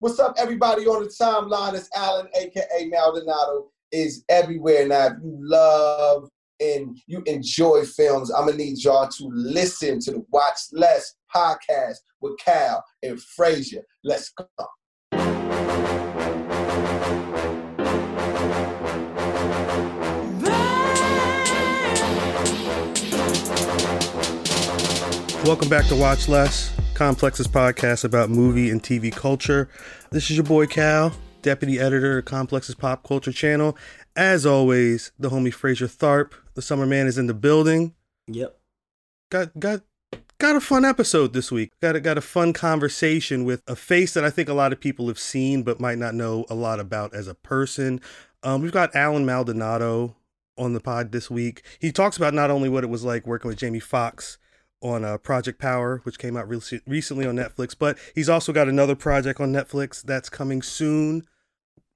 What's up, everybody on the timeline? It's Alan, a.k.a. Maldonado, is everywhere. Now, if you love and you enjoy films, I'm to need y'all to listen to the Watch Less podcast with Cal and Frazier. Let's go. Welcome back to Watch Less, Complex's podcast about movie and TV culture. This is your boy Cal, deputy editor of Complex's Pop Culture Channel. As always, the homie Frazier Tharp, the summer man, is in the building. Yep. Got got got a fun episode this week. Got a, got a fun conversation with a face that I think a lot of people have seen but might not know a lot about as a person. Um, we've got Alan Maldonado on the pod this week. He talks about not only what it was like working with Jamie Foxx on uh, Project Power, which came out re- recently on Netflix, but he's also got another project on Netflix that's coming soon.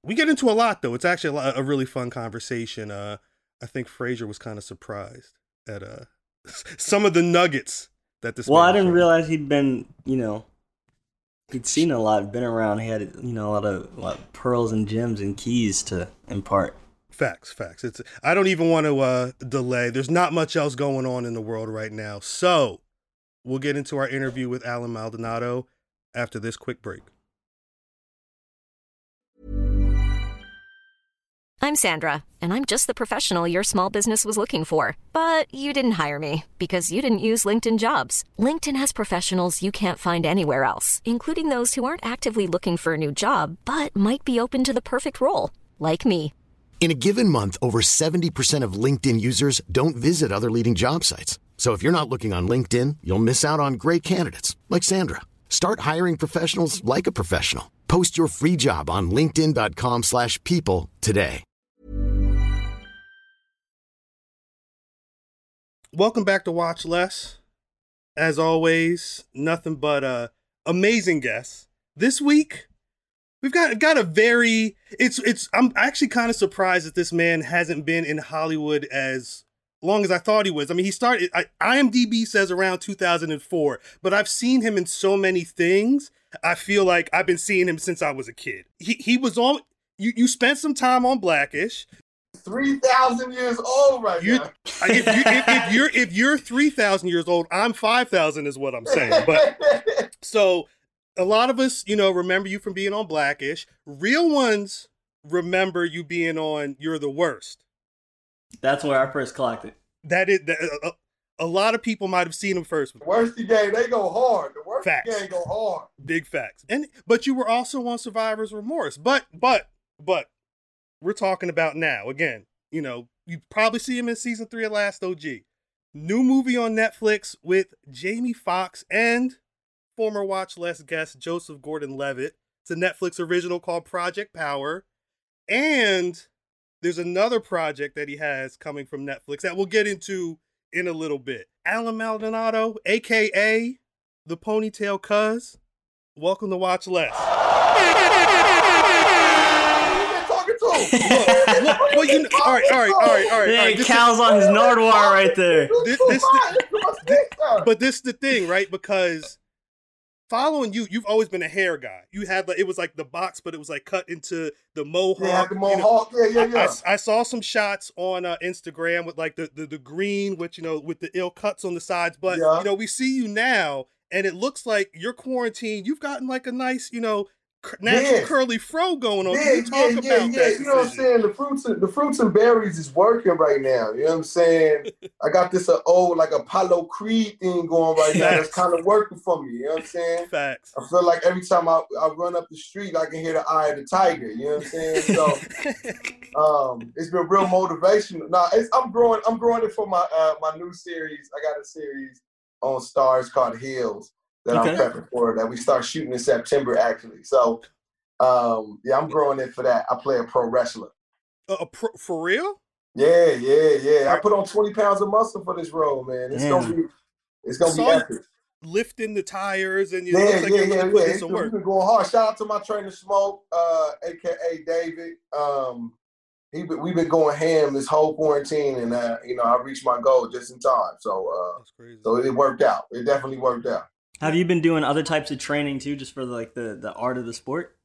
We get into a lot though. It's actually a, lot, a really fun conversation. Uh, I think Frazier was kind of surprised at uh, some of the nuggets that this. Well, I didn't realize he'd been, you know, he'd seen a lot, been around. He had, you know, a lot of, a lot of pearls and gems and keys to impart. Facts, facts. It's I don't even want to uh delay. There's not much else going on in the world right now. So, we'll get into our interview with Alan Maldonado after this quick break. I'm Sandra, and I'm just the professional your small business was looking for. But you didn't hire me because you didn't use LinkedIn jobs. LinkedIn has professionals you can't find anywhere else, including those who aren't actively looking for a new job but might be open to the perfect role, like me. In a given month, over 70% of LinkedIn users don't visit other leading job sites. So if you're not looking on LinkedIn, you'll miss out on great candidates like Sandra. Start hiring professionals like a professional. Post your free job on linkedin.com slash people today. Welcome back to Watch Less. As always, nothing but uh amazing guests. This week, we've got got a very it's it's I'm actually kind of surprised that this man hasn't been in Hollywood as long as I thought he was. I mean, he started I, IMDb says around 2004, but I've seen him in so many things. I feel like I've been seeing him since I was a kid. He he was on you you spent some time on Blackish. 3,000 years old right You, now. if, you, if, if you're if you're three thousand years old, I'm five thousand, is what I'm saying. But so a lot of us, you know, remember you from being on Blackish. Real ones remember you being on You're the Worst. That's where I first clocked it. That is that, a, a lot of people might have seen him first. the Worsty gang, they go hard. The Worsty Facts. gang go hard. Big facts. And but you were also on Survivor's Remorse. But but but we're talking about now again. You know, you probably see him in season three of Last OG. New movie on Netflix with Jamie Foxx and former Watch Less guest Joseph Gordon-Levitt. It's a Netflix original called Project Power, and there's another project that he has coming from Netflix that we'll get into in a little bit. Alan Maldonado, aka the Ponytail Cuz. Welcome to Watch Less. Who you been talking to? Look, well, you know, all right, all right, all right, all right. all Man, right. This is- on his Nardwuar right there. This- This, this- this, this, but this is the thing, right? Because following you, you've always been a hair guy. You had like it was like the box, but it was like cut into the mohawk. yeah, the you know. Mohawk. Yeah, yeah, I, yeah. I- I saw some shots on uh, Instagram with like the, the the green, which you know, with the ill cuts on the sides. But Yeah. you know, we see you now, and it looks like you're quarantined. You've gotten like a nice, you know, natural Yeah. curly fro going on. yeah, Can you talk yeah, about yeah, that? yeah. You know what I'm saying? The fruits, and, the fruits and berries is working right now. You know what I'm saying? I got this uh, old like Apollo Creed thing going right now. That's kind of working for me. You know what I'm saying? Facts. I feel like every time I, I run up the street, I can hear the eye of the tiger. You know what I'm saying? So um, it's been real motivational. Now it's, I'm growing. I'm growing it for my uh, my new series. I got a series on Starz called Heels, that Okay. I'm prepping for that we start shooting in September actually. So um, yeah, I'm growing in for that. I play a pro wrestler. Uh, pro- for real? Yeah, yeah, yeah. I put on 20 pounds of muscle for this role, man. It's gonna be it's gonna Saw be epic. Lifting the tires and you Yeah, looks like yeah, yeah, really yeah. Some work. Been going hard. Shout out to my trainer Smoke, uh, aka David. Um, he we've been going ham this whole quarantine, and uh, you know I reached my goal just in time. So, uh, so it worked out. It definitely worked out. Have you been doing other types of training too, just for like the the art of the sport?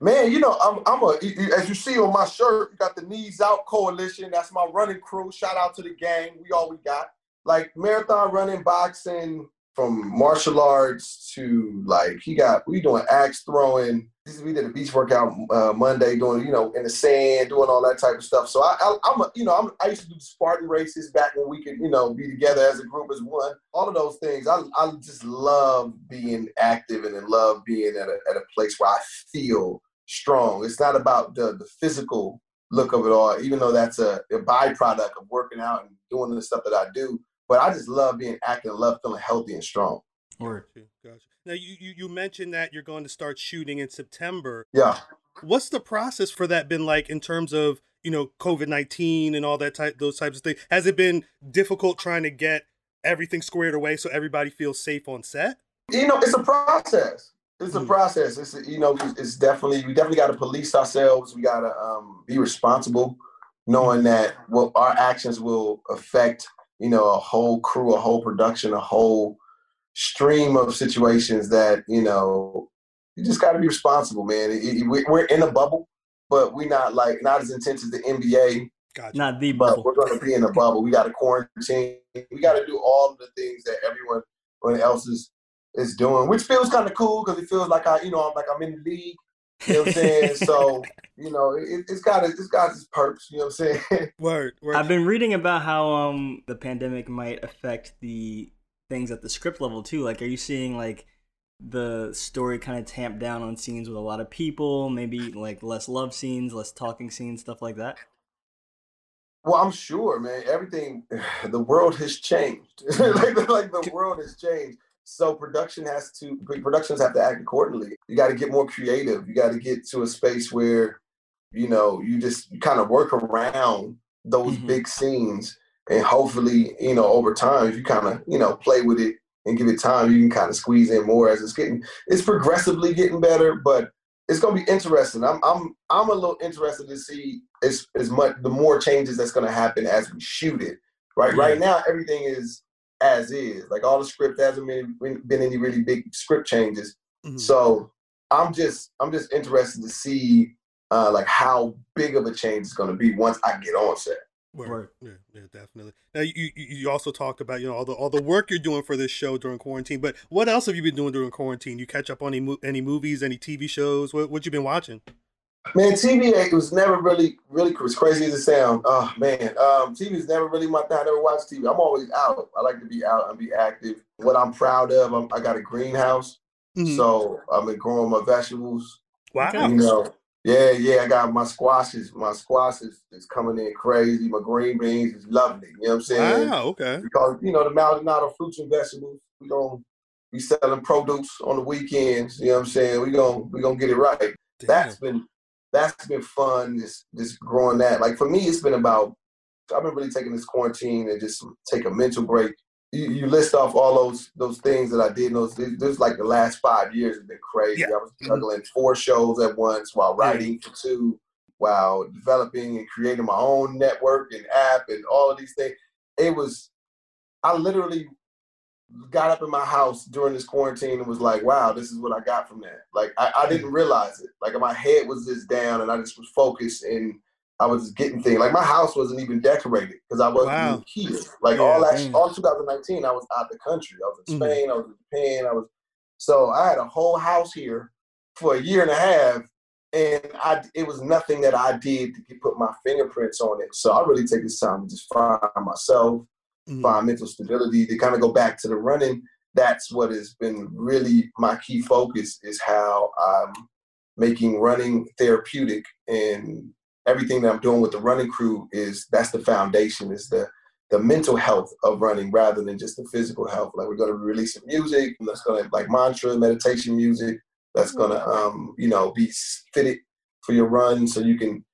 Man, you know, I'm I'm a as you see on my shirt, you got the Knees Out Coalition. That's my running crew. Shout out to the gang. We all we got. Like marathon running, boxing, from martial arts to like he got we doing axe throwing. We did a beach workout uh, Monday, doing you know in the sand, doing all that type of stuff. So I, I I'm a, you know I'm, I used to do Spartan races back when we could you know be together as a group as one. All of those things. I I just love being active and love being at a at a place where I feel strong. It's not about the the physical look of it all, even though that's a, a byproduct of working out and doing the stuff that I do. But I just love being active love feeling healthy and strong. Or Gotcha, gotcha. Now you, you you mentioned that you're going to start shooting in September. Yeah. What's the process for that been like in terms of you know COVID nineteen and all that type those types of things? Has it been difficult trying to get everything squared away so everybody feels safe on set? You know, it's a process. It's a Mhm. process. It's you know, it's, it's definitely we definitely got to police ourselves. We got to um, be responsible, knowing that what our actions will affect you know a whole crew, a whole production, a whole stream of situations that you know you just got to be responsible, man. It- it- we- we're in a bubble, but we're not like not as intense as the NBA. Gotcha. not the but bubble. we're going to be in a bubble. We got to quarantine. We got to do all the things that everyone, everyone else is is doing, which feels kind of cool because it feels like I, you know, I'm like I'm in the league. You know what I'm saying? so you know, it, it's got its, it's got its perks. You know what I'm saying? Word, word. I've been reading about how um the pandemic might affect the things at the script level too. Like, are you seeing like the story kind of tamp down on scenes with a lot of people? Maybe like less love scenes, less talking scenes, stuff like that. well, I'm sure, man. Everything, the world has changed. like, like the world has changed. So production has to productions have to act accordingly. You got to get more creative. You got to get to a space where, you know, you just kind of work around those Mhm. big scenes, and hopefully, you know, over time, if you kind of you know play with it and give it time, you can kind of squeeze in more as it's getting. It's progressively getting better, but it's gonna be interesting. I'm I'm I'm a little interested to see as as much the more changes that's gonna happen as we shoot it. Right, right now everything is as is. Like all the script hasn't been been any really big script changes. Mhm. So I'm just I'm just interested to see uh, like how big of a change it's gonna be once I get on set. Word. Word. Yeah, yeah, definitely. Now you, you you also talked about you know all the all the work you're doing for this show during quarantine. But what else have you been doing during quarantine? You catch up on any mo- any movies, any TV shows? What what you been watching? Man, TV it was never really, really as crazy as it sounds. Oh man, um, TV is never really my thing. I never watch TV. I'm always out. I like to be out and be active. What I'm proud of, I'm, I got a greenhouse, Mhm. so I've been growing my vegetables. wow. You know, yeah, yeah. I got my squashes. My squashes is coming in crazy. My green beans is lovely. You know what I'm saying? Wow. Okay. because you know the Maldonado fruits and vegetables. We gonna be selling produce on the weekends. You know what I'm saying? We gonna we gonna get it right. Damn. That's been that's been fun. Just just growing that. Like for me, it's been about. I've been really taking this quarantine and just take a mental break. You, you list off all those those things that I did. in Those this like the last five years have been crazy. Yeah. I was mm-hmm. juggling four shows at once while writing for two, while developing and creating my own network and app and all of these things. It was I literally got up in my house during this quarantine and was like, wow, this is what I got from that. Like I, I didn't realize it. Like my head was just down and I just was focused and I was just getting things. Like my house wasn't even decorated because I wasn't Wow. even here. Like Yeah, all that all 2019 I was out the country. I was in Mhm. Spain, I was in Japan, I was so I had a whole house here for a year and a half and I it was nothing that I did to put my fingerprints on it. So I really take this time to just find myself Mhm. find mental stability to kind of go back to the running that's what has been really my key focus is how i'm making running therapeutic and everything that i'm doing with the running crew is that's the foundation is the the mental health of running rather than just the physical health. Like we're going to be releasing music that's going to like mantra, meditation music that's going to um, you know be fitted for your run, so you can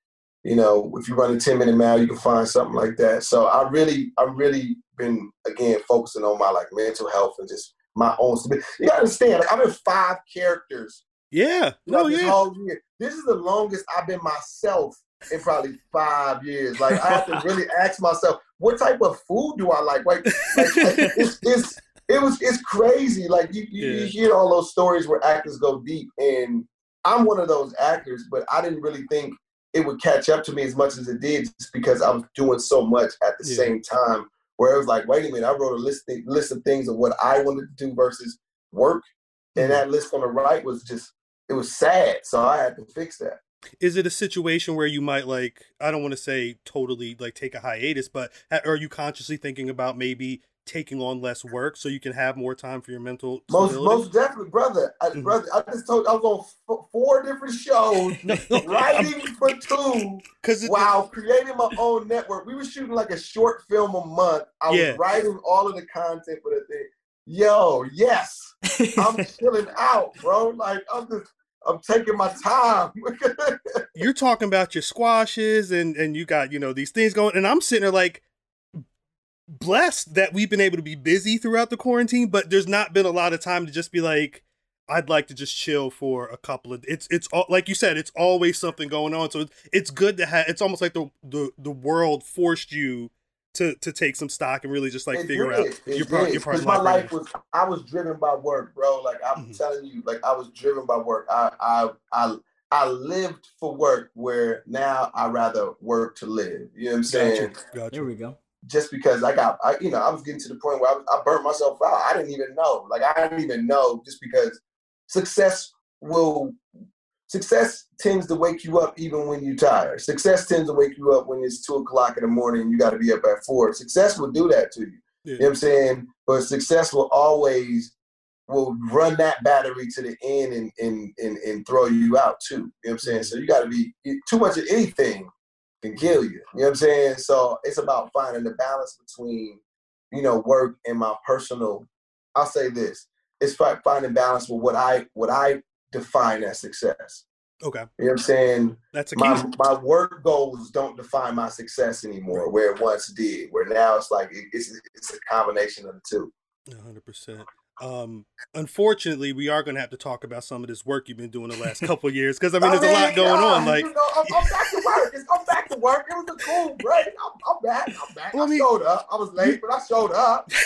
you know if you run a 10 minute mile, you can find something like that. So I really I really been again focusing on my like mental health and just my own. You got to understand, like, I'm in five characters. Yeah, no, this yeah. whole year. This is the longest I've been myself in probably five years. Like I have to really ask myself, what type of food do I like? Like, like, like it's, it's it was it's crazy. Like you, you, Yeah. you hear all those stories where actors go deep, and I'm one of those actors, but I didn't really think it would catch up to me as much as it did, just because I was doing so much at the Yeah. same time. Where it was like, wait a minute, I wrote a list list of things of what I wanted to do versus work, Mm-hmm. and that list on the right was just it was sad. So I had to fix that. Is it a situation where you might like I don't want to say totally like take a hiatus, but are you consciously thinking about maybe taking on less work so you can have more time for your mental Most stability? most definitely, brother. I, Mhm. Brother, I just told I was on f- four different shows, writing for two, Cuz while creating my own network. We were shooting like a short film a month. I was writing all of the content for the thing. Yo, yes, I'm chilling out, bro. Like I'm just, I'm taking my time. you're talking about your squashes and and you got you know these things going and i'm sitting there like blessed that we've been able to be busy throughout the quarantine but there's not been a lot of time to just be like i'd like to just chill for a couple of it's it's all like you said it's always something going on so it's, it's good to have it's almost like the the, the world forced you to to take some stock and really just like It figure did. out It your part did. your part 'Cause in my life was I was driven by work, bro. Like I'm Mhm. telling you, like I was driven by work. I I I I lived for work where now I rather work to live. You know what I'm saying? gotcha gotcha There we go. Just because I got I you know, I was getting to the point where I, I burnt myself out. I didn't even know. Like I didn't even know just because success will success tends to wake you up even when you're tired. Success tends to wake you up when it's two o'clock in the morning and you got to be up at four. Success will do that to you. yeah. You know what I'm saying? But success will always will run that battery to the end and and and, and throw you out too. You know what I'm saying? Mm-hmm. So you got to be too much of anything can kill you. You know what I'm saying? So it's about finding the balance between you know work and my personal. I'll say this: it's fi- finding balance with what I what I define as success. okay You know what I'm saying? that's a key my my work goals don't define my success anymore, where it once did. Where now it's like it- it's it's a combination of the two. hundred percent. Um, unfortunately, we are going to have to talk about some of this work you've been doing the last couple of years because I mean, there's a lot going on. Like, you know, I'm, I'm back to work. It's, I'm back to work. It was a cool break. I'm, I'm back. I'm back. Well, I mean- showed up. I was late, but I showed up.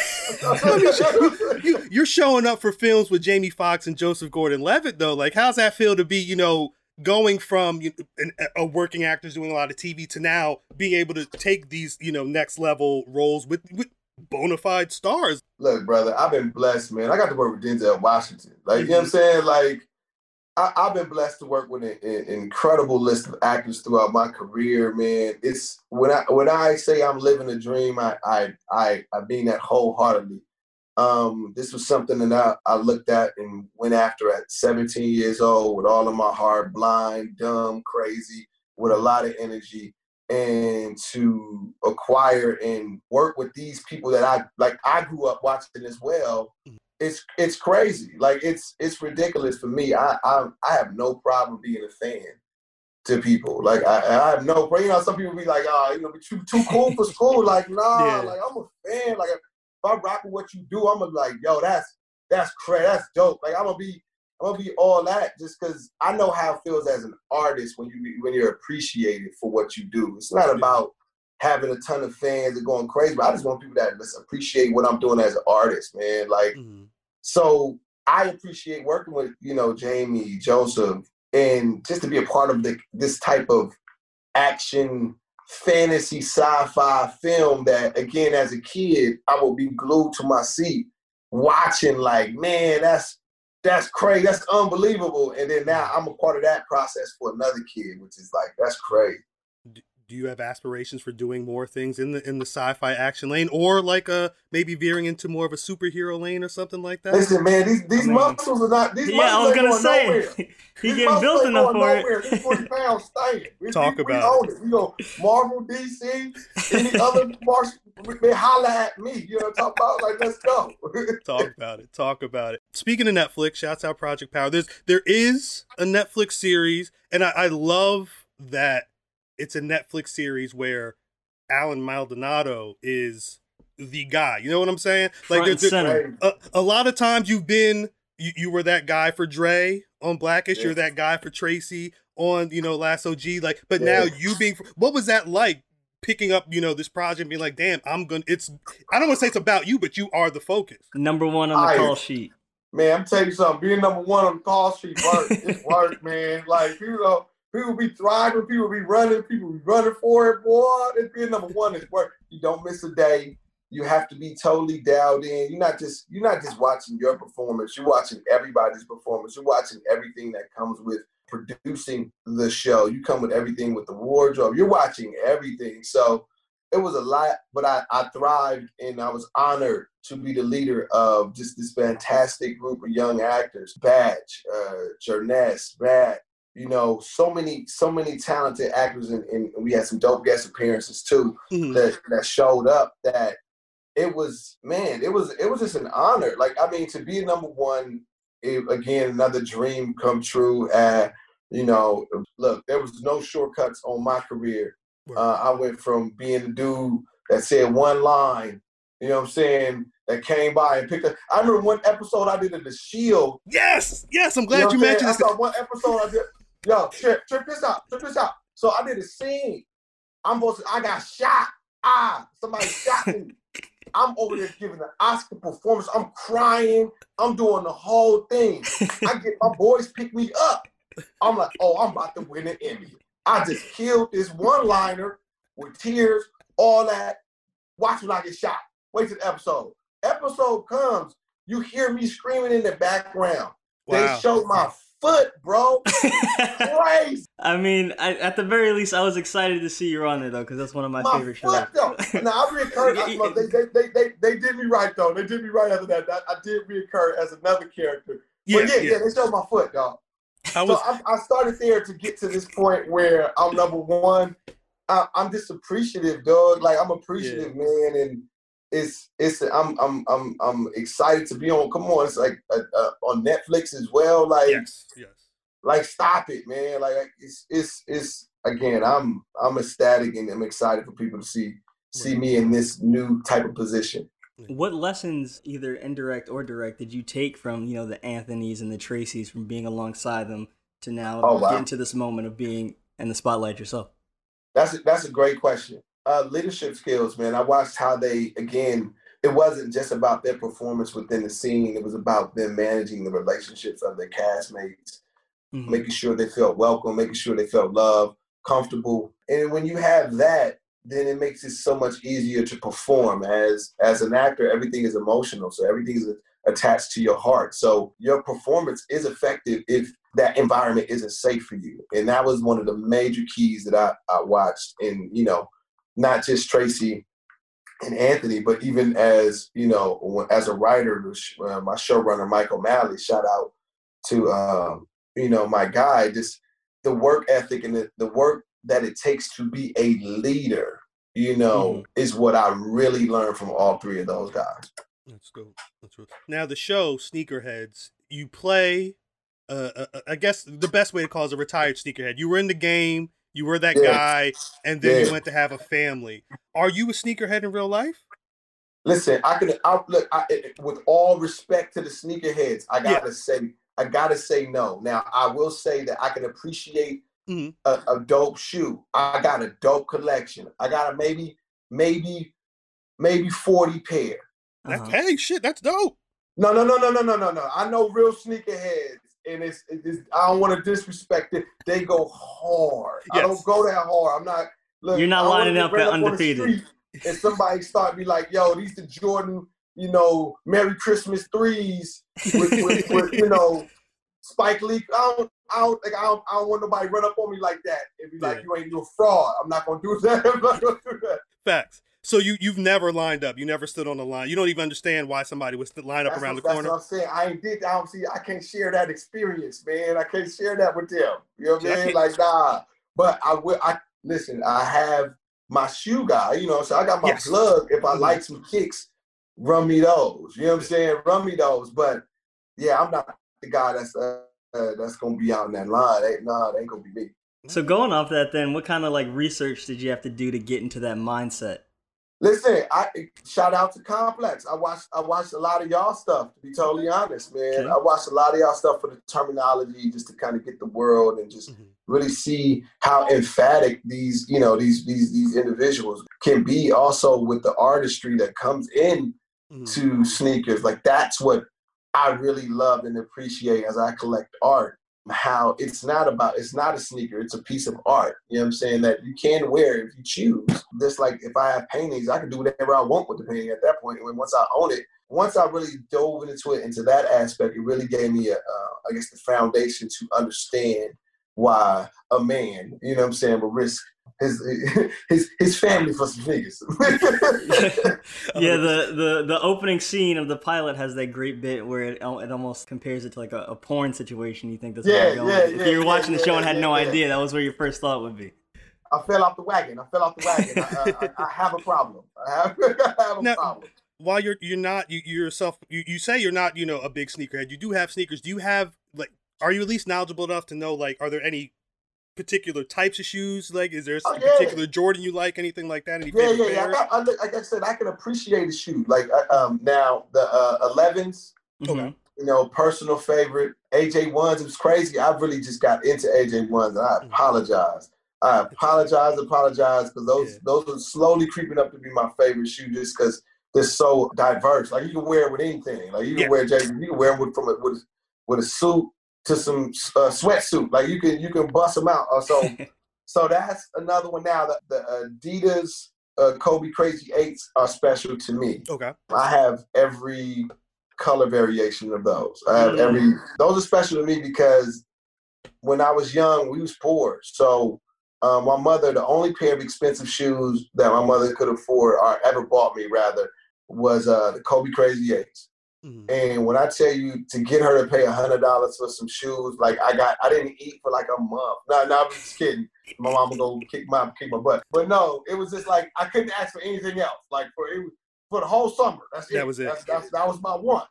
You, you're showing up for films with Jamie Foxx and Joseph Gordon-Levitt, though. Like, how's that feel to be, you know, going from you an, a working actor doing a lot of TV to now being able to take these, you know, next level roles with with bona fide stars? Look, brother, I've been blessed, man. I got to work with Denzel Washington. Like, you know what I'm saying? Like, I, I've been blessed to work with an, an incredible list of actors throughout my career, man. It's when I when I say I'm living a dream, I I I, I mean that wholeheartedly. Um, this was something that I, I looked at and went after at 17 years old with all of my heart, blind, dumb, crazy, with a lot of energy and to acquire and work with these people that I like I grew up watching as well. Mm. It's it's crazy. Like it's it's ridiculous for me. I I I have no problem being a fan to people. Like I, I have no problem. you know, some people be like, oh, you know, too too cool for school. Like, nah, Yeah. like I'm a fan. Like if I rock with what you do, I'm gonna be like, yo, that's that's crazy, that's dope. Like I'm gonna be I'm gonna be all that just because I know how it feels as an artist when you when you're appreciated for what you do. It's not about having a ton of fans and going crazy, but I just want people that just appreciate what I'm doing as an artist, man. Like Mhm. so I appreciate working with, you know, Jamie, Joseph, and just to be a part of the this type of action fantasy sci-fi film that again as a kid I would be glued to my seat watching like, man, that's that's crazy, that's unbelievable. And then now I'm a part of that process for another kid, which is like that's crazy. Do you have aspirations for doing more things in the in the sci-fi action lane, or like uh maybe veering into more of a superhero lane or something like that? Listen, man, these these I mean- muscles are not these yeah, I muscles was gonna going say nowhere. he getting built enough for nowhere. it. These 40 pounds staying. We, Talk we, about we own it. We go Marvel, DC, any other Martian man, holla at me. You know what I'm talking about? Like, let's go. talk about it. Talk about it. Speaking of Netflix, shouts out Project Power. There's there is a Netflix series, and I, I love that it's a Netflix series where Alan Maldonado is the guy. You know what I'm saying? Like there, there, a, a, lot of times you've been you, you were that guy for Dre on Blackish. You're that guy for Tracy on you know Last OG. Like, but yeah. now you being what was that like? Picking up, you know, this project and being like, damn, I'm gonna it's I don't want to say it's about you, but you are the focus. Number one on the I, call sheet. Man, I'm telling you something, being number one on the call sheet work. it's work, man. Like people know people be thriving, people be running, people be running for it, boy. It's being number one is work. You don't miss a day you have to be totally dialed in. You're not just you're not just watching your performance. You're watching everybody's performance. You're watching everything that comes with producing the show. You come with everything with the wardrobe. You're watching everything. So it was a lot, but I, I thrived and I was honored to be the leader of just this fantastic group of young actors. Bach, uh, Jearnest, Bat, you know, so many, so many talented actors, and, and we had some dope guest appearances too mm-hmm. that, that showed up that it was man, it was it was just an honor. Like I mean, to be number one, it, again, another dream come true. And you know, look, there was no shortcuts on my career. Uh, I went from being the dude that said one line, you know what I'm saying, that came by and picked up. I remember one episode I did of The Shield. Yes, yes, I'm glad you, know you mentioned this. I saw one episode I did. Yo, check, check this out, check this out. So I did a scene. I'm supposed to, I got shot. Ah, somebody shot me. I'm over there giving an Oscar performance. I'm crying. I'm doing the whole thing. I get my boys pick me up. I'm like, oh, I'm about to win an Emmy. I just killed this one liner with tears, all that. Watch when I get shot. Wait till the episode. Episode comes, you hear me screaming in the background. Wow. They show my foot, bro. Crazy. I mean, I, at the very least, I was excited to see you on there though, because that's one of my, my favorite foot, shows. Though. now I reoccurred. I, they, they, they, they, they did me right though. They did me right after that. I, I did reoccur as another character. Yeah, but yeah, yeah, yeah, they showed my foot, dog. I was... So I, I, started there to get to this point where I'm number one. I, am just appreciative, dog. Like I'm appreciative, yeah. man, and it's it's I'm I'm I'm I'm excited to be on. Come on, it's like uh, uh, on Netflix as well. Like yes, yes. Like stop it, man. Like it's it's it's again. I'm I'm ecstatic and I'm excited for people to see see me in this new type of position. What lessons, either indirect or direct, did you take from you know the Anthony's and the Tracys from being alongside them to now oh, wow. getting to this moment of being in the spotlight yourself? That's a, that's a great question uh, leadership skills, man. I watched how they again. It wasn't just about their performance within the scene. It was about them managing the relationships of their castmates, mm-hmm. making sure they felt welcome, making sure they felt loved, comfortable. And when you have that, then it makes it so much easier to perform. As as an actor, everything is emotional, so everything is attached to your heart. So your performance is effective if that environment isn't safe for you. And that was one of the major keys that I, I watched. And you know, not just Tracy and Anthony, but even as you know, as a writer, uh, my showrunner Mike O'Malley shout out to um, you know my guy, just the work ethic and the, the work that it takes to be a leader, you know, mm. is what I really learned from all three of those guys. That's dope. That's dope. Now the show Sneakerheads, you play. Uh, uh, uh, I guess the best way to call it is a retired sneakerhead. You were in the game you were that yeah. guy, and then yeah. you went to have a family. Are you a sneakerhead in real life? Listen, I can look I, with all respect to the sneakerheads. I gotta yeah. say, I gotta say no. Now, I will say that I can appreciate mm-hmm. a, a, dope shoe. I got a dope collection. I got a maybe, maybe, maybe forty pair. uh-huh. Hey, shit, that's dope. No, no, no, no, no, no, no, no. I know real sneakerheads and it's, it's I don't want to disrespect it. They go hard. Yes. I don't go that hard. I'm not. Look, You're not lining up at undefeated. And somebody start be like, "Yo, these the Jordan, you know, Merry Christmas threes with, with, with you know, Spike Lee." I don't, I don't, like, I don't, I don't want nobody run up on me like that and be like, "You ain't no fraud." I'm not gonna do that. I'm not gonna do that. Facts. So you you've never lined up. You never stood on the line. You don't even understand why somebody was line up that's around what, the corner. That's what I'm saying. I ain't did. I don't see. I can't share that experience, man. I can't share that with them. You know what I mean? Like nah. But I will. I listen. I have my shoe guy. You know, so I got my Yes. plug. If I Mhm. like some kicks, run me those. You know what I'm saying? Run me those. But yeah, I'm not the guy that's uh, that's gonna be out in that line. Ain't nah, that ain't gonna be me. So going off that, then, what kind of like research did you have to do to get into that mindset? Listen, I shout out to Complex. I watched I watched a lot of y'all stuff, to be totally honest, man. Okay. I watched a lot of y'all stuff for the terminology, just to kind of get the world and just Mhm. really see how emphatic these, you know, these these these individuals can be also with the artistry that comes in Mhm. to sneakers. Like that's what I really love and appreciate as I collect art. How it's not about it's not a sneaker, it's a piece of art. You know what I'm saying? That you can wear if you choose. Just like if I have paintings, I can do whatever I want with the painting at that point. And once I own it, once I really dove into it, into that aspect, it really gave me a, uh, I guess, the foundation to understand why a man, you know what I'm saying, would risk his his his family for some niggas. yeah, the, the the opening scene of the pilot has that great bit where it, it almost compares it to like a, a porn situation. You think that's where Yeah, you're going. yeah, if yeah, you were watching yeah, the show and yeah, had no yeah. idea, that was where your first thought would be. I fell off the wagon. I fell off the wagon. I, uh, I, I have a problem. I have, I have a Now- problem. While you're you're not you you yourself you, you say you're not you know a big sneakerhead. You do have sneakers. Do you have like are you at least knowledgeable enough to know like are there any particular types of shoes? Like is there a Oh, yeah. particular Jordan you like? Anything like that? Any Yeah, yeah, yeah. I got, I, like I said, I can appreciate a shoe. Like um, now the uh, 11s, Okay. Mhm. you know, personal favorite. AJ ones. It was crazy. I really just got into AJ ones, and I Mhm. apologize. I apologize, apologize, because those Yeah. those are slowly creeping up to be my favorite shoe, just because they're so diverse. Like you can wear it with anything. Like you can Yeah. wear you can wear it with from a, with with a suit to some uh, sweatsuit. Like you can you can bust them out. Uh, so so that's another one now. The, the Adidas uh, Kobe Crazy Eights are special to me. Okay. I have every color variation of those. I have Mm. every. Those are special to me because when I was young, we was poor. So um, my mother, the only pair of expensive shoes that my mother could afford or ever bought me, rather, was uh, the Kobe Crazy Eights. Mhm. And when I tell you to get her to pay a hundred dollars for some shoes, like I got, I didn't eat for like a month. No, no, I'm just kidding. My mama go kick my kick my butt. But no, it was just like I couldn't ask for anything else. Like for it was, for the whole summer. That's it. That was it. That's, that's, that was my one,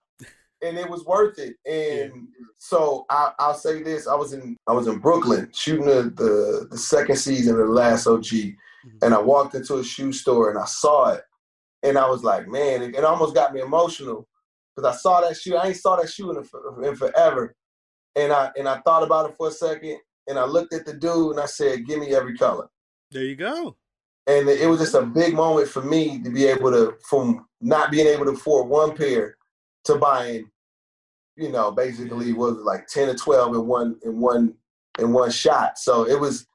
and it was worth it. And so I, I'll say this: I was in I was in Brooklyn shooting the the, the second season of the Last OG, and I walked into a shoe store and I saw it, and I was like, man, it, it almost got me emotional because I saw that shoe. I ain't saw that shoe in, a, in forever, and I and I thought about it for a second, and I looked at the dude and I said, "Give me every color." There you go. And it was just a big moment for me to be able to, from not being able to afford one pair to buying, you know, basically was like ten or twelve in one in one in one shot. So it was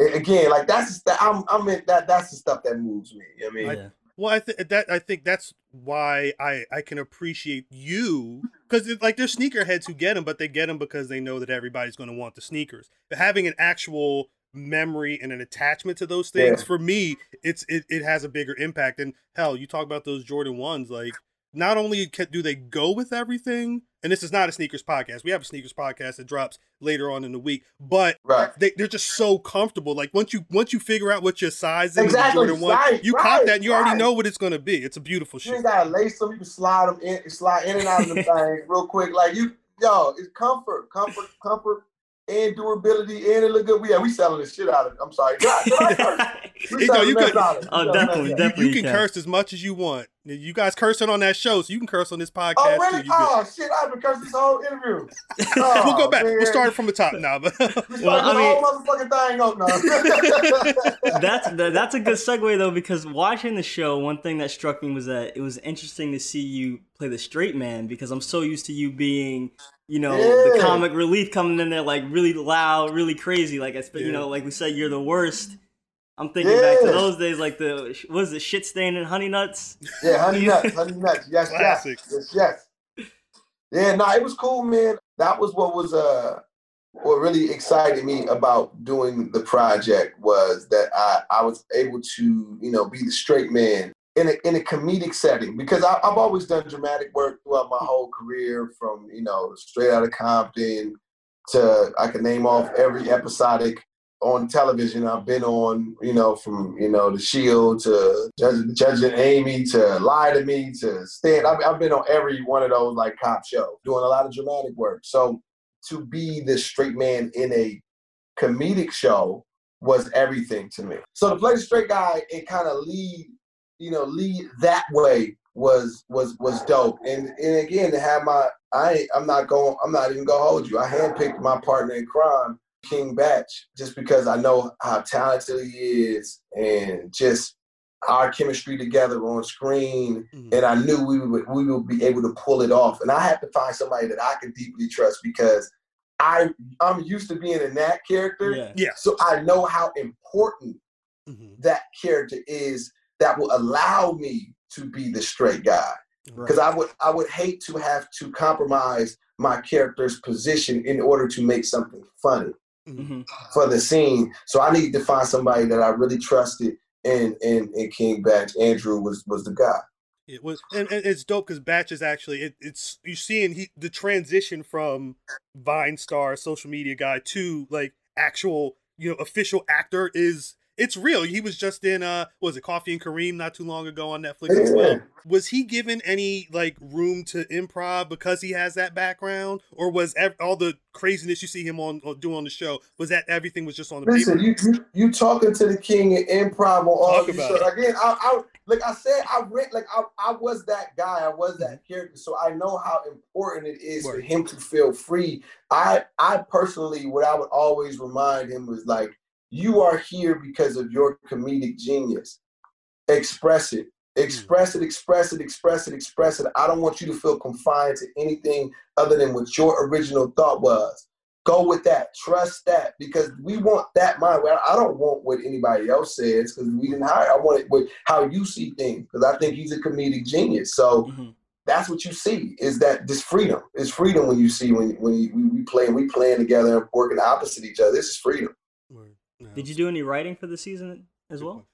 again like that's the, I'm I'm in, that that's the stuff that moves me. You know I mean, Yeah. Well, I think that I think that's why I I can appreciate you mm-hmm. because like there's sneakerheads who get them, but they get them because they know that everybody's going to want the sneakers. But having an actual memory and an attachment to those things Yeah. for me, it's it, it has a bigger impact. And hell, you talk about those Jordan ones, like not only do they go with everything, and this is not a sneakers podcast. We have a sneakers podcast that drops later on in the week, but right? they, they're just so comfortable. Like once you once you figure out what your size is, Exactly, Jordan one, right, you cop that and you already know what it's gonna be. It's a beautiful You shoe. You gotta lace them. You can slide them in, slide in and out of the thing real quick. Like you, yo, it's comfort, comfort, comfort, and durability, and it look good. We yeah, we selling the shit out of it. I'm sorry. God, did I You know, you the mess could- out of it. Oh, We selling the definitely, mess out of it. You, definitely. you can can. curse as much as you want. You guys cursing on that show, so you can curse on this podcast Oh really? too. Oh shit! I've been cursing this whole interview. we'll go oh, back. man. We'll start from the top now. But We Well, started I this whole motherfucking thing up now. that's that, that's a good segue though because watching the show, one thing that struck me was that it was interesting to see you play the straight man because I'm so used to you being, you know, the comic relief coming in there like really loud, really crazy. Like I, sp- you Yeah. know, like we said, you're the worst. I'm thinking back to those days, like the what was it, shit stain and honey nuts. Yeah, honey nuts, honey nuts. Yes, Classic. yes, yes, yes. Yeah, no, it was cool, man. That was what was uh what really excited me about doing the project was that I I was able to you know be the straight man in a in a comedic setting because I, I've always done dramatic work throughout my whole career from you know straight out of Compton to I can name off every episodic on television. I've been on, you know, from you know the Shield to Judge, Judge Amy to Lie to Me to Stand. I've, I've been on every one of those like cop shows, doing a lot of dramatic work. So to be this straight man in a comedic show was everything to me. So to play the straight guy and kind of lead, you know, lead that way was was was dope. And and again to have my I I'm not going I'm not even gonna hold you. I handpicked my partner in crime, King Bach just because I know how talented he is and just our chemistry together on screen, mm-hmm. and I knew we would we would be able to pull it off. And I had to find somebody that I could deeply trust because I I'm used to being in that character. Yeah. yeah. So I know how important mm-hmm. that character is that will allow me to be the straight guy. Because right. I would I would hate to have to compromise my character's position in order to make something funny mm-hmm. for the scene. So I need to find somebody that I really trusted and and, and King Bach Andrew was was the guy. It was, and, and it's dope because Bach is actually it, it's you seeing he the transition from Vine star social media guy to like actual you know official actor is it's real. He was just in uh was it Coffee and Kareem not too long ago on Netflix as well. Was he given any like room to improv because he has that background, or was ev- all the craziness you see him on, on doing on the show was that everything was just on the Listen? You, you you talking to the king in improv on all these shows. Again, I, I like I said, I read like I, I was that guy, I was that mm-hmm. character, so I know how important it is Word. for him to feel free. I I personally, what I would always remind him was like you are here because of your comedic genius. Express it. Express it, express it, express it, express it. I don't want you to feel confined to anything other than what your original thought was. Go with that. Trust that because we want that mind. I don't want what anybody else says because we didn't hire. I want it with how you see things because I think he's a comedic genius. So mm-hmm. that's what you see is that this freedom. It's freedom when you see when when you, we, we play and we playing together and working opposite each other. This is freedom. Did you do any writing for the season as well?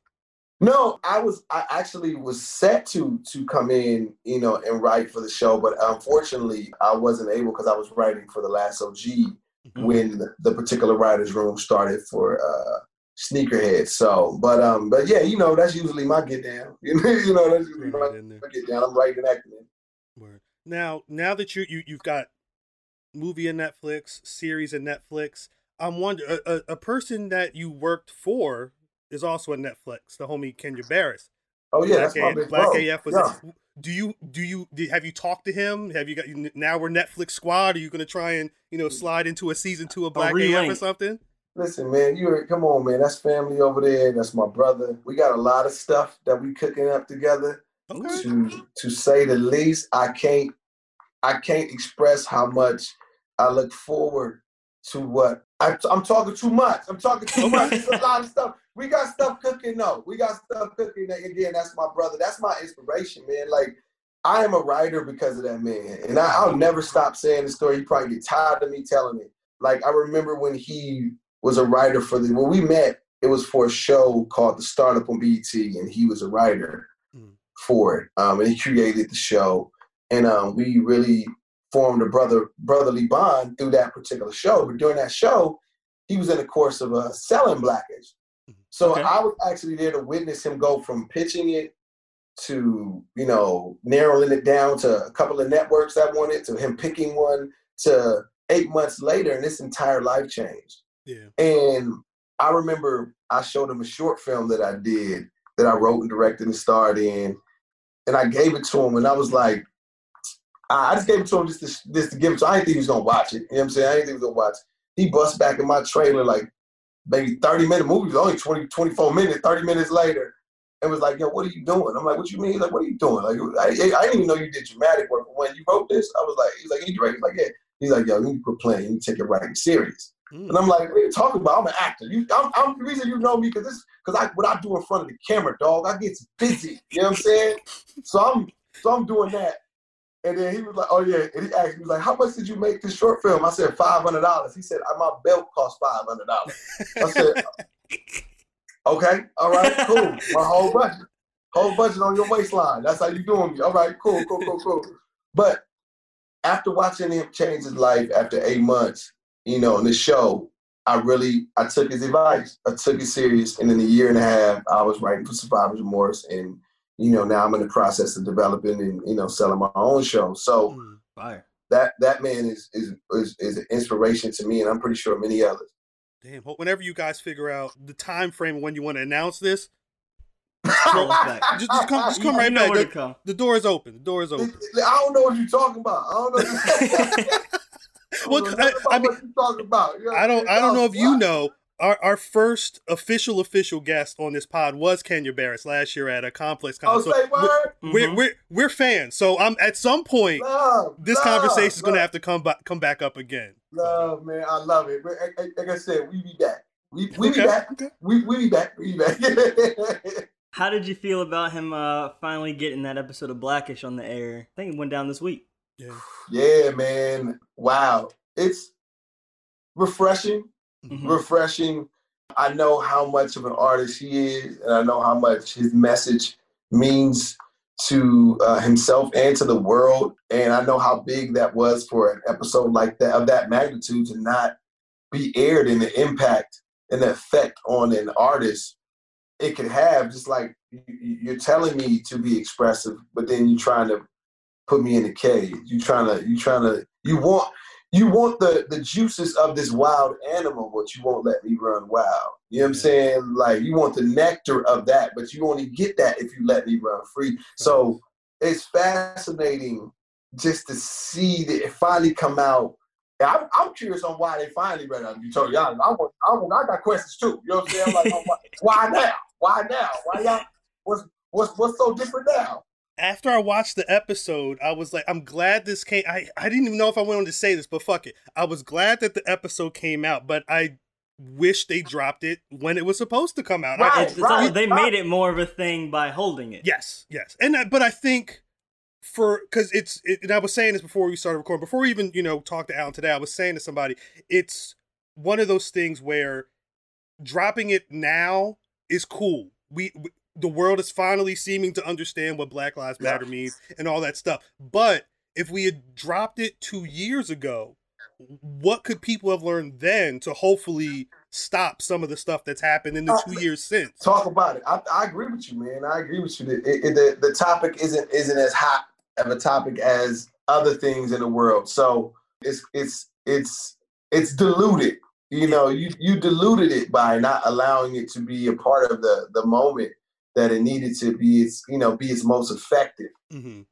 No, I was I actually was set to to come in, you know, and write for the show, but unfortunately I wasn't able because I was writing for the last OG mm-hmm. when the particular writers room started for uh sneakerhead. So, but um, but yeah, you know, that's usually my get down. you know, that's usually my, my get down. I'm writing and acting. Word. Now, now that you you you've got movie and Netflix, series and Netflix, I'm wondering a, a, person that you worked for is also at Netflix. The homie Kenya Barris. Oh yeah, Black, a, Black AF was. Yeah. do you do you have you talked to him? Have you got now we're Netflix squad? Are you going to try and you know mm. slide into a season two of Black AF or something? Listen, man, you come on, man. That's family over there. That's my brother. We got a lot of stuff that we cooking up together. Okay. To to say the least, I can't I can't express how much I look forward to what I, am talking too much. I'm talking too much. It's a lot of stuff. We got stuff cooking though. We got stuff cooking. Again, that's my brother. That's my inspiration, man. Like I am a writer because of that man, and I, will never stop saying the story. He probably get tired of me telling it. Like I remember when he was a writer for the when we met. It was for a show called The Startup on BET, and he was a writer mm. for it. Um, and he created the show, and um, we really formed a brother brotherly bond through that particular show. But during that show, he was in the course of uh, selling Blackish. So okay. I was actually there to witness him go from pitching it to, you know, narrowing it down to a couple of networks that wanted, to him picking one, to eight months later, and this entire life changed. Yeah. And I remember I showed him a short film that I did that I wrote and directed and starred in. And I gave it to him, and I was like, I just gave it to him just to, just to give it to him. I didn't think he was gonna watch it. You know what I'm saying? I didn't think he was gonna watch it. He bust back in my trailer like maybe 30 minute movie, only 20, 24 minutes, 30 minutes later, and was like, yo, what are you doing? I'm like, what you mean? He's like, what are you doing? Like, I, I didn't even know you did dramatic work. When you wrote this, I was like, he's like, you direct? He's like, yeah. He's like, yo, you need to quit playing. You need to take it writing serious. Mm. And I'm like, what are you talking about? I'm an actor. You, I'm, I'm the reason you know me because this, because I, what I do in front of the camera, dog, I get busy. You know what I'm saying? so I'm, so I'm doing that. And then he was like, "Oh yeah," and he asked me, "Was like, how much did you make this short film?" I said, 500 dollars." He said, "My belt cost five hundred dollars." I said, "Okay, all right, cool. My whole budget, whole budget on your waistline. That's how you doing me. All right, cool, cool, cool, cool." But after watching him change his life after eight months, you know, in the show, I really I took his advice. I took it serious, and in a year and a half, I was writing for Survivor's Remorse, and you know now I'm in the process of developing and you know selling my own show. So Mm, that that man is is is, is an inspiration to me, and I'm pretty sure many others. Damn. Well, Whenever you guys figure out the time frame when you want to announce this, Call us back. just, just come, just come right know back. The, come. the door is open. The door is open. I don't know what you're talking about. I don't know. Well, I, don't I- know I mean- what you're talking about. You know I don't. I don't know if you know. Our, our first official official guest on this pod was Kenya Barris last year at a complex Oh, concert. say word. we're, Mhm. we're we're fans, so I'm at some point Love, this love, conversation is going to have to come back come back up again. Love, man, I love it. Like, like- like I said, we be back. We we Okay, be back. okay. We we be back. We be back. How did you feel about him uh, finally getting that episode of Blackish on the air? I think it went down this week. Yeah. yeah, man. Wow, it's refreshing. Mm-hmm. Mhm. refreshing. I know how much of an artist he is, and I know how much his message means to uh, himself and to the world. And I know how big that was for an episode like that of that magnitude to not be aired and the impact and the effect on an artist it could have. Just like you- you- you're telling me to be expressive, but then you're trying to put me in a cage. You're trying to You're trying to you want you want the the juices of this wild animal, but you won't let me run wild. You know what I'm saying? Like you want the nectar of that, but you only get that if you let me run free. So it's fascinating just to see that it finally come out. I'm, I'm curious on why they finally read out. You told y'all, I, want, I, want, I got questions too. You know what I'm saying? I'm like, why, why now? Why now? Why y'all? What's what's what's so different now? After I watched the episode, I was like, I'm glad this came. I I didn't even know if I wanted to say this, but fuck it. I was glad that the episode came out, but I wish they dropped it when it was supposed to come out. I- Right. It's, it's all, they right. made it more of a thing by holding it. Yes, yes, and I- but I think for because it's it, and I was saying this before we started recording, before we even you know talked to Alan today, I was saying to somebody, it's one of those things where dropping it now is cool. We, we the world is finally seeming to understand what Black Lives Yeah. Matter means and all that stuff. But if we had dropped it two years ago, what could people have learned then to hopefully stop some of the stuff that's happened in the two years since? Talk about it. I, I agree with you, man. I agree with you. It, it, the the topic isn't isn't as hot of a topic as other things in the world. So it's it's it's it's diluted. You know, you you diluted it by not allowing it to be a part of the the moment that it needed to be. Its you know be its most effective. hmm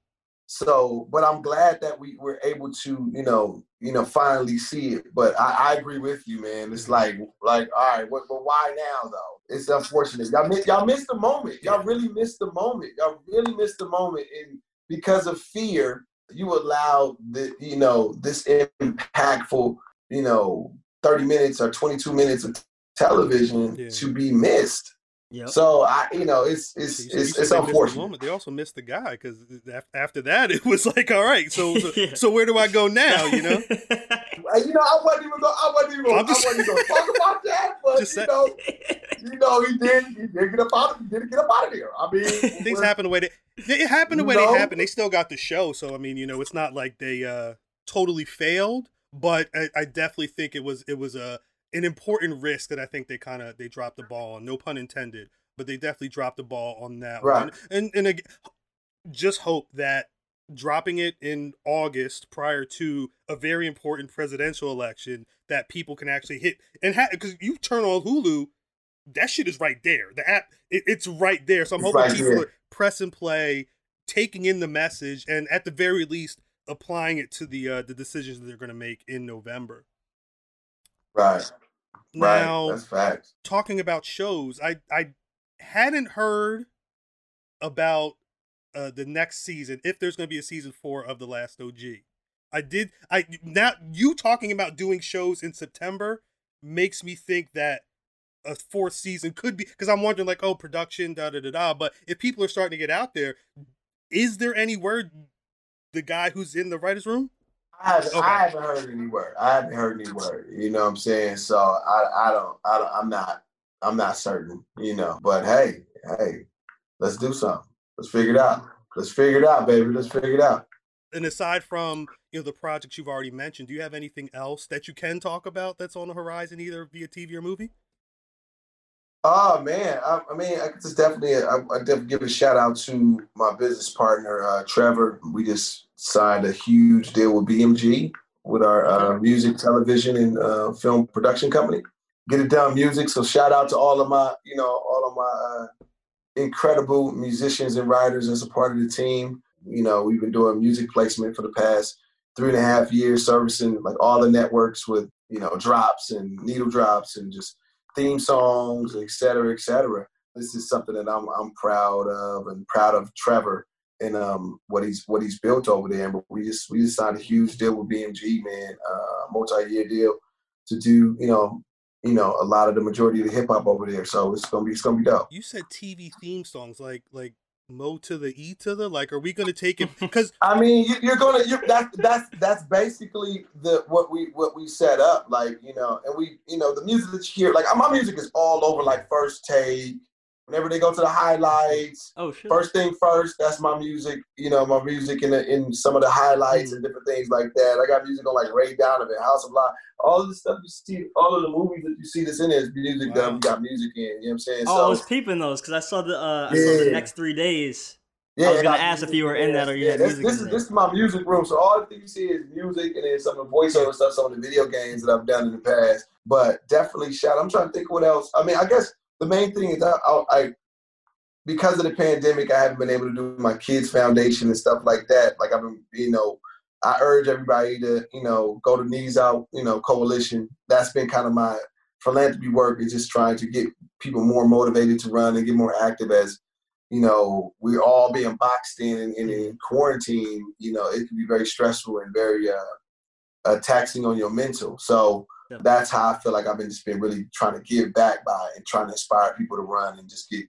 So, but I'm glad that we were able to, you know, you know, finally see it. But I, I agree with you, man. It's like, like, all right, what, but why now though? It's unfortunate. Y'all, miss, y'all missed the moment. Y'all really missed the moment. Y'all really missed the moment, and because of fear, you allowed the, you know, this impactful, you know, 30 minutes or 22 minutes of television Yeah. to be missed. Yep. So I, you know, it's it's You said- it's, said it's they missed the unfortunate. They also missed the guy because after that it was like, all right, so so, Yeah. so where do I go now? You know, You know, I wasn't even going. I wasn't even. Gonna, I'm just- I wasn't even going to talk about that. But Just you say- know, you know, he did. He did get up out. He did get up out of there. I mean, things happen the way they it happened the way No. they happened. They still got the show, so I mean, you know, it's not like they uh totally failed, but I, I definitely think it was it was a an important risk that I think they kind of they dropped the ball on. No pun intended, but they definitely dropped the ball on that Right. one. And and again, just hope that dropping it in August prior to a very important presidential election that people can actually hit and because you turn on Hulu, that shit is right there. The app, it, it's right there. So I'm hoping right people are press and play, taking in the message, and at the very least applying it to the uh, the decisions that they're going to make in November. Right. Now, right. That's facts. talking about shows, I I hadn't heard about uh, the next season if there's going to be a season four of The Last OG. I did. I now you talking about doing shows in September makes me think that a fourth season could be because I'm wondering like oh production da da da da. But if people are starting to get out there, is there any word the guy who's in the writers room? I haven't, Okay. I haven't heard any word. I haven't heard any word. You know what I'm saying? So I, I don't, I don't, I'm not, I'm not certain. You know, but hey, hey, let's do something. Let's figure it out. Let's figure it out, baby. Let's figure it out. and aside from you know the projects you've already mentioned, do you have anything else that you can talk about that's on the horizon, either via TV or movie? Oh man, I, I mean, I just definitely, I, I, definitely give a shout out to my business partner uh, Trevor. We just signed a huge deal with BMG with our uh, music, television, and uh, film production company. Get it done music. So shout out to all of my, you know, all of my uh, incredible musicians and writers as a part of the team. You know, we've been doing music placement for the past three and a half years, servicing like all the networks with you know drops and needle drops and just theme songs, et cetera, et cetera. This is something that I'm I'm proud of and proud of Trevor and um, what he's what he's built over there. But we just we just signed a huge deal with BMG, man, uh, multi-year deal to do you know you know a lot of the majority of the hip hop over there. So it's gonna be it's gonna be dope. You said TV theme songs like like Mo to the E to the like. Are we gonna take it? Because I mean, you, are gonna you that's that's that's basically the what we what we set up. Like you know, and we you know the music that you hear like my music is all over like first take whenever they go to the highlights. Oh, sure. First thing first, that's my music. You know, my music in the, in some of the highlights mm and different things like that. I got music on like Ray Donovan, House of Lies, all of the stuff you see, all of the movies that you see that's in there is music wow. that we got music in. You know what I'm saying? Oh, so, I was peeping those because I saw the uh, I saw the next three days. Yeah, I was gonna ask if you were in that or you yeah, had music. This, is this is my music room. So all the things you see is music and then some of the voiceover stuff, some of the video games that I've done in the past. But definitely shout. I'm trying to think what else. I mean, I guess the main thing is I, I, I because of the pandemic, I haven't been able to do my kids' foundation and stuff like that. Like I've been, you know, I urge everybody to, you know, go to Knees Out, you know, coalition. That's been kind of my philanthropy work is just trying to get people more motivated to run and get more active as, you know, we're all being boxed in and in, in, quarantine, you know, it can be very stressful and very uh, uh, taxing on your mental. So that's how I feel like I've been just been really trying to give back by and trying to inspire people to run and just get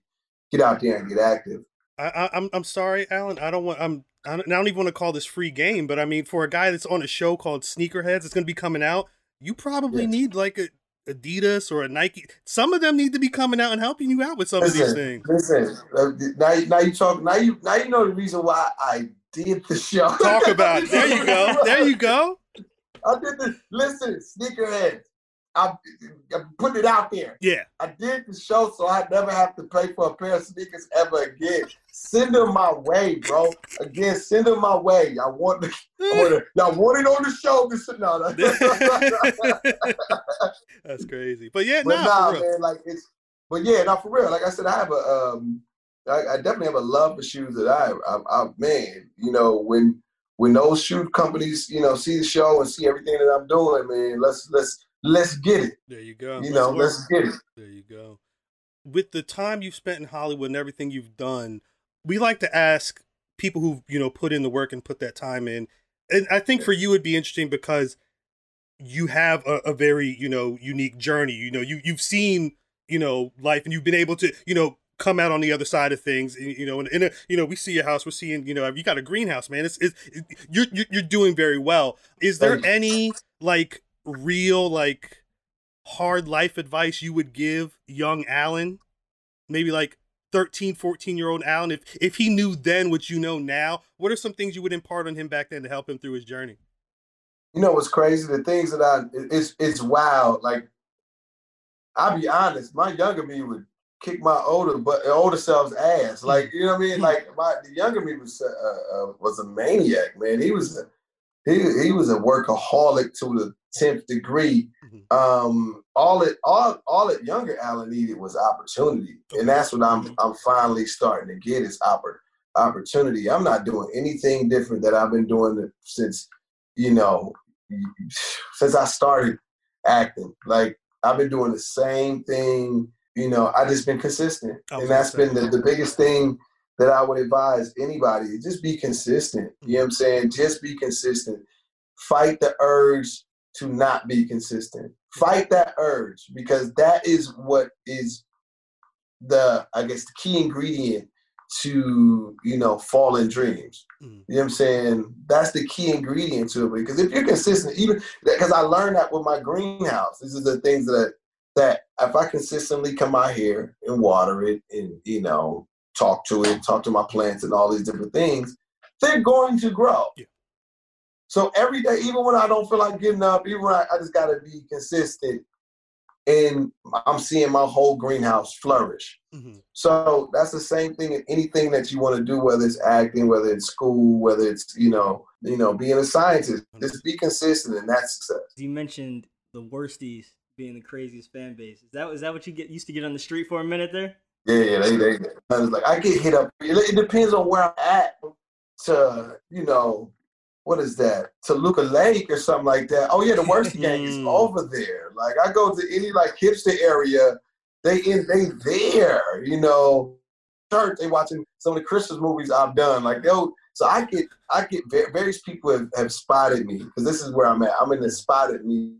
get out there and get active. I, I, I'm I'm sorry, Alan. I don't want. I'm. I don't, I don't even want to call this free game, but I mean, for a guy that's on a show called Sneakerheads, it's going to be coming out. You probably yes. need like a Adidas or a Nike. Some of them need to be coming out and helping you out with some listen, of these things. Listen, uh, now, now you talk. Now you now you know the reason why I did the show. Talk about it. There you go. There you go. I did the listen, Sneakerheads. I'm, I'm putting it out there. Yeah. I did the show so I never have to pay for a pair of sneakers ever again. Send them my way, bro. Again, send them my way. I want the, I want the, y'all want it on the show. This, no, no. That's crazy. But yeah, but nah, nah man, like it's but yeah, not for real. Like I said, I have a um I, I definitely have a love for shoes that I, I I man, you know, when when those shoe companies, you know, see the show and see everything that I'm doing, man, let's let's let's get it. There you go. You let's know, work. let's get it. There you go. With the time you've spent in Hollywood and everything you've done, we like to ask people who you know put in the work and put that time in. And I think for you it'd be interesting because you have a, a very you know unique journey. You know, you you've seen you know life and you've been able to you know come out on the other side of things you know and, and uh, you know we see your house we're seeing you know you got a greenhouse man it's, it's it, you're you're doing very well is there any like real like hard life advice you would give young Alan? Maybe like 13, 14 year old Alan, if if he knew then what you know now, what are some things you would impart on him back then to help him through his journey? You know what's crazy? The things that I it's it's wild. Like I'll be honest, my younger me would kick my older but older self's ass. Like you know what I mean? Like my the younger me was uh, uh, was a maniac, man. He was a he he was a workaholic to the tenth degree. Mm-hmm. Um, all it all all it younger Alan needed was opportunity, and that's what I'm I'm finally starting to get is oppor- opportunity. I'm not doing anything different that I've been doing since you know since I started acting. Like I've been doing the same thing. You know, I just been consistent, and that's been the, the biggest thing that I would advise anybody. Just be consistent. You know what I'm saying? Just be consistent. Fight the urge to not be consistent. Fight that urge because that is what is the I guess the key ingredient to you know falling dreams. Mm. You know what I'm saying? That's the key ingredient to it because if you're consistent, even because I learned that with my greenhouse. This is the things that that if I consistently come out here and water it and you know talk to it, talk to my plants and all these different things, they're going to grow. Yeah. So every day, even when I don't feel like getting up, even when I, I just gotta be consistent, and I'm seeing my whole greenhouse flourish. Mm-hmm. So that's the same thing in anything that you want to do, whether it's acting, whether it's school, whether it's you know, you know, being a scientist. Mm-hmm. Just be consistent, and that's success. You mentioned the worsties being the craziest fan base. Is that is that what you get used to get on the street for a minute there? Yeah, yeah, they, they, like I get hit up. It depends on where I'm at. To you know, what is that? Toluca Lake or something like that. Oh yeah, the worst gang is over there. Like I go to any like hipster area, they in they there. You know, church they watching some of the Christmas movies I've done. Like they'll so I get I get various people have, have spotted me because this is where I'm at. I'm in the spotted me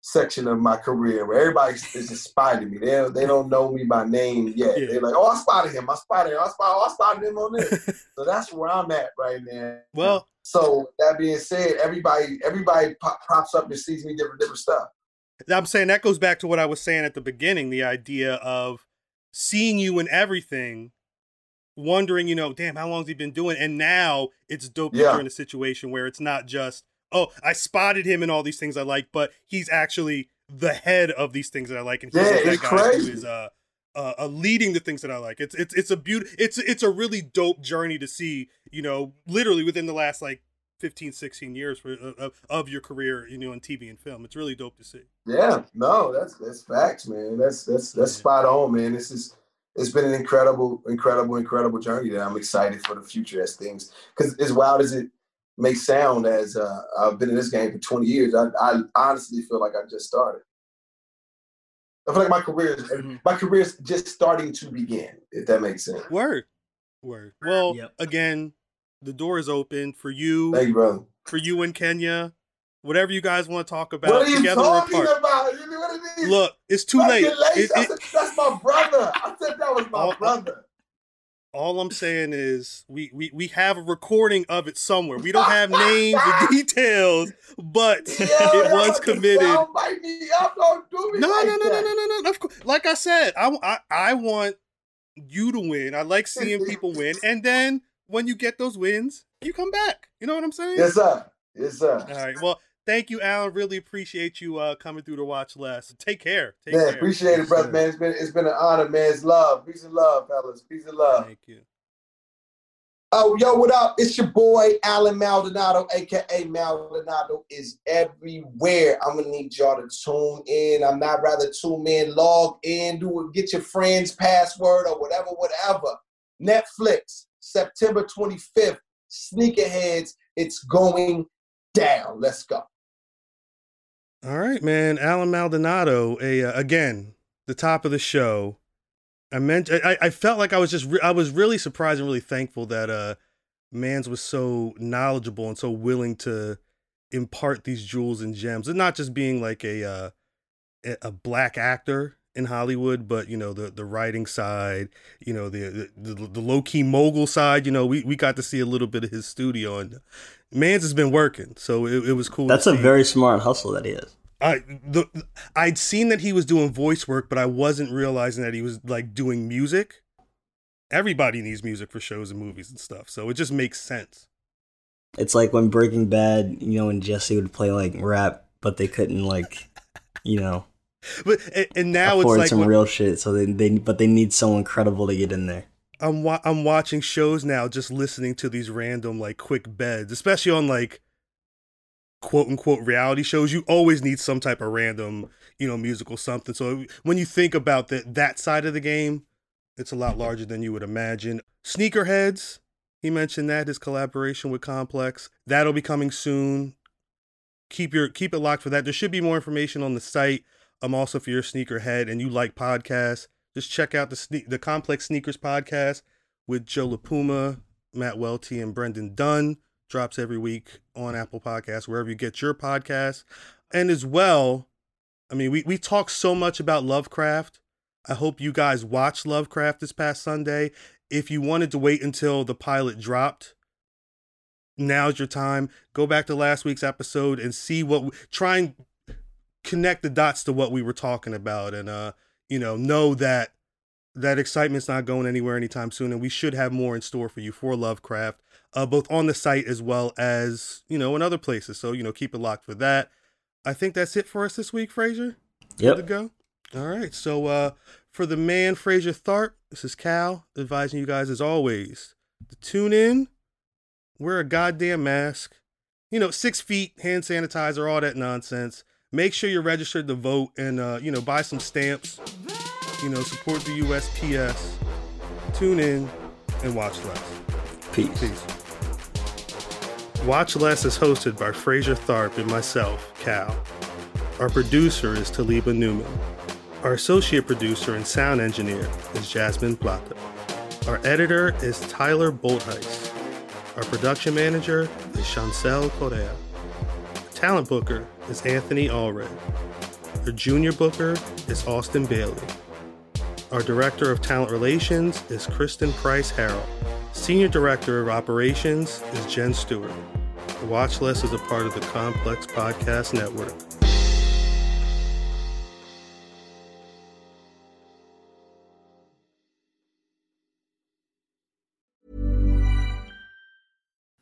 section of my career where everybody is just spotting me. They they don't know me by name yet. Yeah. They're like, oh, I spotted him. I spotted him. I spotted, oh, I spotted him on this. so that's where I'm at right now. Well, so that being said, everybody everybody pop, pops up and sees me different different stuff. I'm saying that goes back to what I was saying at the beginning, the idea of seeing you in everything, wondering, you know, damn, how long's he been doing? And now it's dope yeah. you're in a situation where it's not just oh, I spotted him in all these things I like, but he's actually the head of these things that I like, and he's yeah, that guy crazy. who is uh, uh, uh, leading the things that I like. It's it's it's a beauty. It's it's a really dope journey to see. You know, literally within the last like 15, 16 years for, uh, of your career, you know, in TV and film. It's really dope to see. Yeah, no, that's that's facts, man. That's that's that's yeah. spot on, man. This is it's been an incredible, incredible, incredible journey that I'm excited for the future as things. Because as wild as it may sound as uh, I've been in this game for 20 years. I, I, honestly feel like I just started. I feel like my career is mm-hmm. my career is just starting to begin. If that makes sense. Word, word. Well, yep. again, the door is open for you. Thank you, brother. For you in Kenya, whatever you guys want to talk about. What are you together talking apart. about? Look, it's too late. It, it, that's my brother. I said that was my brother all I'm saying is we, we we have a recording of it somewhere. We don't have names or details, but Yo, it was committed. Up, do no, like no, no, no, no, no, no, course, like I said, I, I I want you to win. I like seeing people win, and then when you get those wins, you come back. You know what I'm saying? Yes, sir. Yes, sir. All right. Well, thank you, Alan. Really appreciate you uh, coming through to watch less. Take care. Take man, care. appreciate it, brother, man. It's been it's been an honor, man. It's love. Peace and love, fellas. Peace and love. Thank you. Oh, yo, what up? It's your boy Alan Maldonado, aka Maldonado is everywhere. I'm gonna need y'all to tune in. I'm not rather tune in, log in, do it, get your friend's password or whatever, whatever. Netflix, September 25th, Sneakerheads, it's going down. Let's go. All right, man. Alan Maldonado, a uh, again, the top of the show. I meant I, I felt like I was just re- I was really surprised and really thankful that uh Mans was so knowledgeable and so willing to impart these jewels and gems and not just being like a uh a black actor in Hollywood, but you know the the writing side, you know the the, the low key mogul side. You know we, we got to see a little bit of his studio, and Mans has been working, so it, it was cool. That's a very smart hustle that he is. I the I'd seen that he was doing voice work, but I wasn't realizing that he was like doing music. Everybody needs music for shows and movies and stuff, so it just makes sense. It's like when Breaking Bad, you know, when Jesse would play like rap, but they couldn't like, you know. But and now it's like some real shit. So they they but they need someone credible to get in there. I'm wa- I'm watching shows now, just listening to these random like quick beds, especially on like quote unquote reality shows. You always need some type of random, you know, musical something. So when you think about that that side of the game, it's a lot larger than you would imagine. Sneakerheads, he mentioned that his collaboration with Complex that'll be coming soon. Keep your keep it locked for that. There should be more information on the site. I'm also if you're a sneakerhead and you like podcasts just check out the sne- the Complex Sneakers podcast with Joe LaPuma, Matt Welty, and Brendan Dunne. Drops every week on Apple Podcasts, wherever you get your podcasts. And as well, I mean, we, we talk so much about Lovecraft. I hope you guys watched Lovecraft this past Sunday. If you wanted to wait until the pilot dropped, now's your time. Go back to last week's episode and see what we, try and connect the dots to what we were talking about and uh you know, know that that excitement's not going anywhere anytime soon, and we should have more in store for you for Lovecraft, uh, both on the site as well as you know in other places. So you know, keep it locked for that. I think that's it for us this week, fraser Yep. Good to go. All right. So uh, for the man fraser Tharp, this is Cal advising you guys as always to tune in, wear a goddamn mask, you know, six feet, hand sanitizer, all that nonsense. Make sure you're registered to vote and uh, you know, buy some stamps. You know, support the USPS. Tune in and watch less. Peace. Peace. Watch Less is hosted by Fraser Tharp and myself, Cal. Our producer is Taliba Newman. Our associate producer and sound engineer is Jasmine Plata. Our editor is Tyler Boltheis. Our production manager is Chancel Correa. Talent booker is Anthony Allred. Our junior booker is Austin Bailey. Our director of talent relations is Kristen Price Harrell. Senior director of operations is Jen Stewart. The Watch Less is a part of the Complex Podcast Network.